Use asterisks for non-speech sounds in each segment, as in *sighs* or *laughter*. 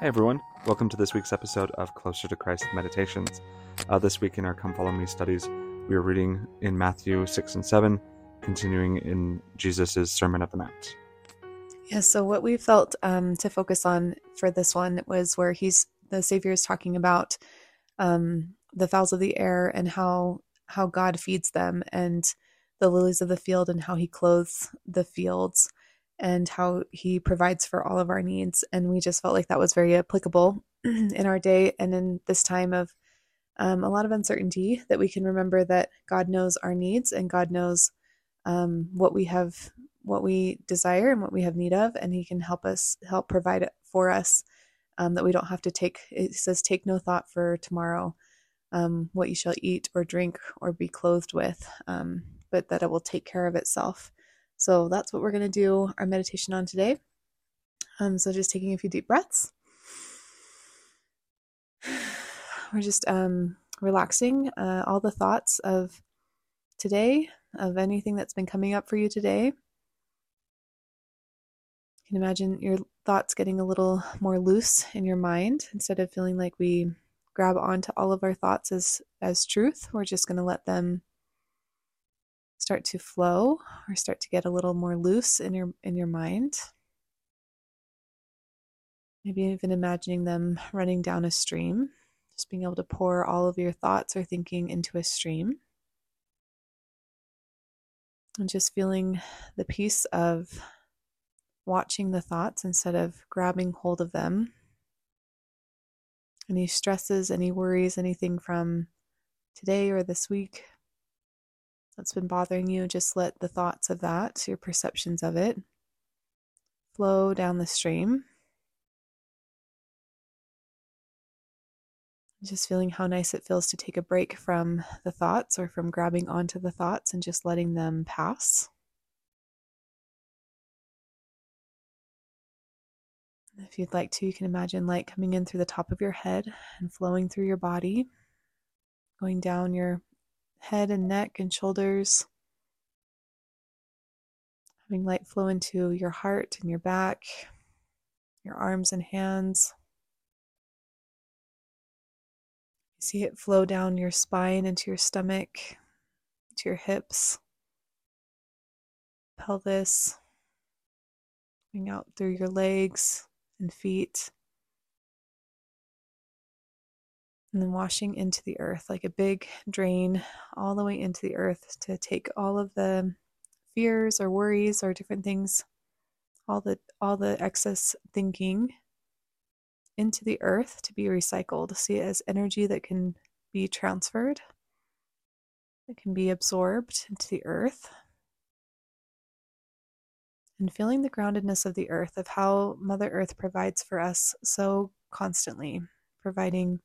Hi, everyone. Welcome to this week's episode of Closer to Christ Meditations. Uh, this week in our Come Follow Me studies, we are reading in Matthew 6 and 7, continuing in Jesus' Sermon of the Mount. Yeah, so what we felt um, to focus on for this one was where he's the Savior is talking about um, the fowls of the air and how how God feeds them, and the lilies of the field and how He clothes the fields and how he provides for all of our needs. And we just felt like that was very applicable *clears throat* in our day and in this time of um, a lot of uncertainty, that we can remember that God knows our needs and God knows um, what we have, what we desire and what we have need of, and He can help us, help provide it for us. Um, that we don't have to take, it says, take no thought for tomorrow, um, what you shall eat or drink or be clothed with, um, but that it will take care of itself. So that's what we're going to do our meditation on today. Um, so just taking a few deep breaths. *sighs* We're just um, relaxing uh, all the thoughts of today, of anything that's been coming up for you today. You can imagine your thoughts getting a little more loose in your mind instead of feeling like we grab onto all of our thoughts as as truth. We're just going to let them start to flow or start to get a little more loose in your in your mind. Maybe even imagining them running down a stream just being able to pour all of your thoughts or thinking into a stream. And just feeling the peace of watching the thoughts instead of grabbing hold of them. Any stresses any worries anything from today or this week that's been bothering you, just let the thoughts of that, your perceptions of it, flow down the stream. Just feeling how nice it feels to take a break from the thoughts or from grabbing onto the thoughts and just letting them pass. If you'd like to, you can imagine light coming in through the top of your head and flowing through your body, going down your head and neck and shoulders. Having light flow into your heart and your back, your arms and hands. You see it flow down your spine into your stomach, to your hips, pelvis, going out through your legs and feet. And then washing into the earth like a big drain all the way into the earth to take all of the fears or worries or different things all the all the excess thinking into the earth to be recycled see it as energy that can be transferred that can be absorbed into the earth. And feeling the groundedness of the earth of how mother earth provides for us so constantly providing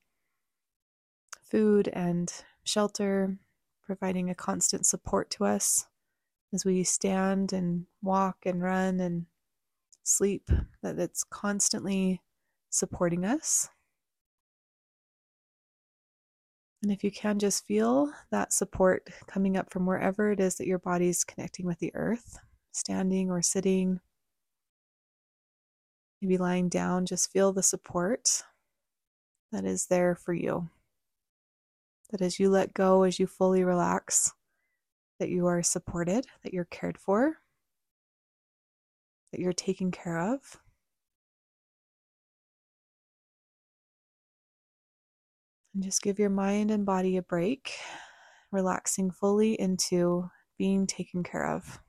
food and shelter, providing a constant support to us as we stand and walk and run and sleep, that it's constantly supporting us. And if you can just feel that support coming up from wherever it is that your body's connecting with the earth, standing or sitting, maybe lying down, just feel the support that is there for you. That as you let go, as you fully relax, that you are supported, that you're cared for, that you're taken care of. And just give your mind and body a break, relaxing fully into being taken care of.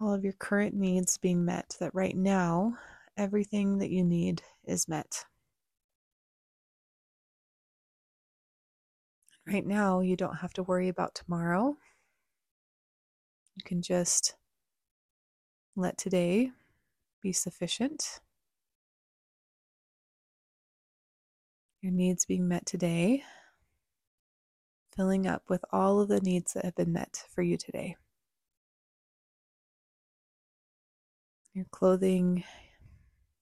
All of your current needs being met, that right now, everything that you need is met. Right now, you don't have to worry about tomorrow. You can just let today be sufficient. Your needs being met today, filling up with all of the needs that have been met for you today. Your clothing,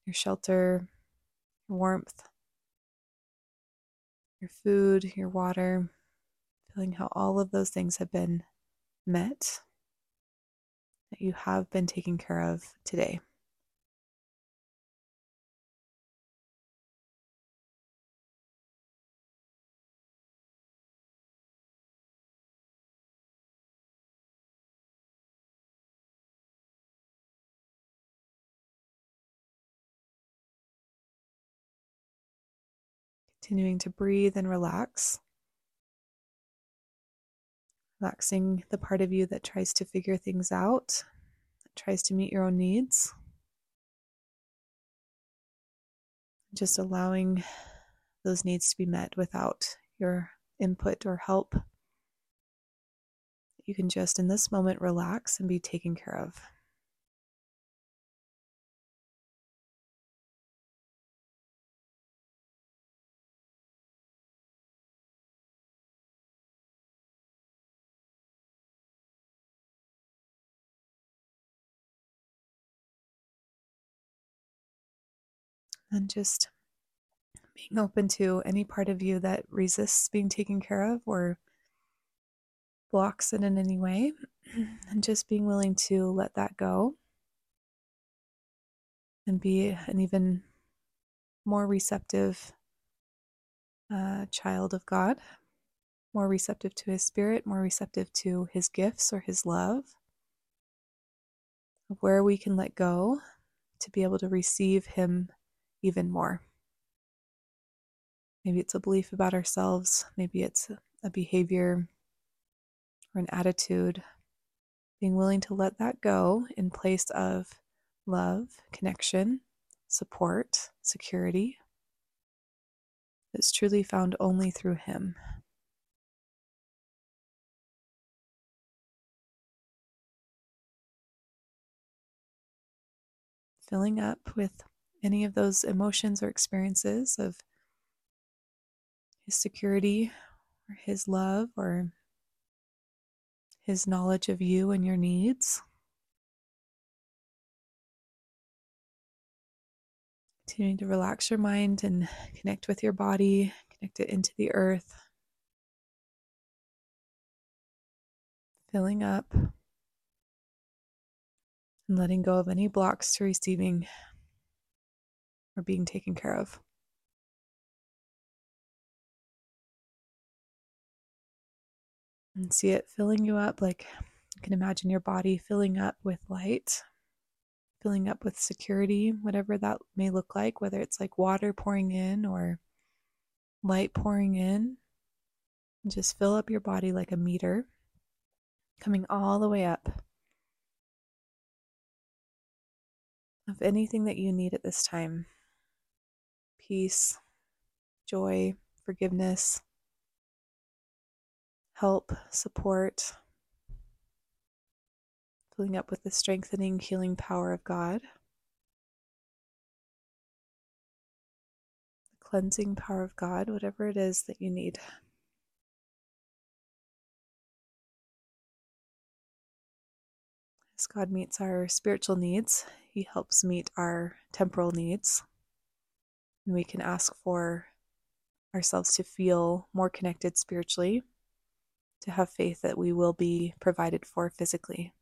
your shelter, warmth, your food, your water, feeling how all of those things have been met, that you have been taken care of today. Continuing to breathe and relax. Relaxing the part of you that tries to figure things out, that tries to meet your own needs. Just allowing those needs to be met without your input or help. You can just in this moment relax and be taken care of. And just being open to any part of you that resists being taken care of or blocks it in any way, *clears throat* and just being willing to let that go and be an even more receptive uh, child of God, more receptive to His Spirit, more receptive to His gifts or His love, where we can let go to be able to receive Him even more. Maybe it's a belief about ourselves, maybe it's a behavior or an attitude. Being willing to let that go in place of love, connection, support, security. It's truly found only through Him. Filling up with any of those emotions or experiences of his security or his love or his knowledge of you and your needs. Continuing to relax your mind and connect with your body, connect it into the earth. Filling up and letting go of any blocks to receiving or being taken care of. And see it filling you up like you can imagine your body filling up with light, filling up with security, whatever that may look like, whether it's like water pouring in or light pouring in. Just fill up your body like a meter, coming all the way up. Of anything that you need at this time peace, joy, forgiveness, help, support, filling up with the strengthening, healing power of God, the cleansing power of God, whatever it is that you need. As God meets our spiritual needs, He helps meet our temporal needs. And we can ask for ourselves to feel more connected spiritually, to have faith that we will be provided for physically.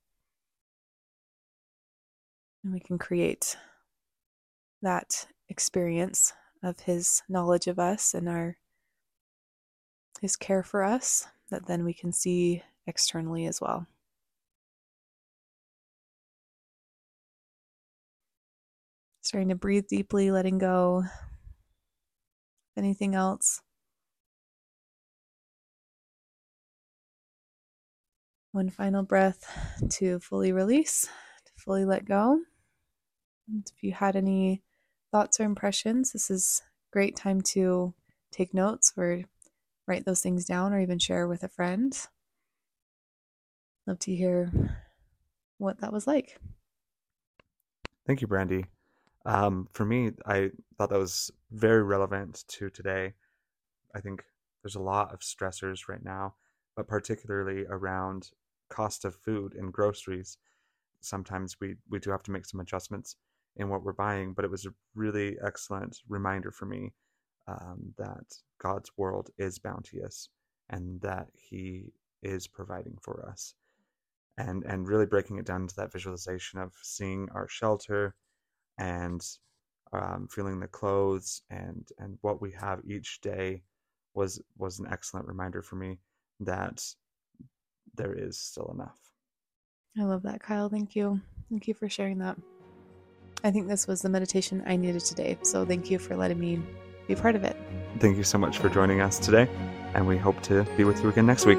And we can create that experience of His knowledge of us and our His care for us that then we can see externally as well. Starting to breathe deeply, letting go Anything else? One final breath to fully release, to fully let go. And if you had any thoughts or impressions, this is a great time to take notes or write those things down or even share with a friend. Love to hear what that was like. Thank you, Brandi. Um, for me, I thought that was very relevant to today. I think there's a lot of stressors right now, but particularly around cost of food and groceries. Sometimes we, we do have to make some adjustments in what we're buying, but it was a really excellent reminder for me um, that God's world is bounteous and that He is providing for us. And, and really breaking it down to that visualization of seeing our shelter, and um, feeling the clothes and and what we have each day was was an excellent reminder for me that there is still enough. I love that, Kyle. Thank you. Thank you for sharing that. I think this was the meditation I needed today. So thank you for letting me be part of it. thank you so much for joining us today, and we hope to be with you again next week.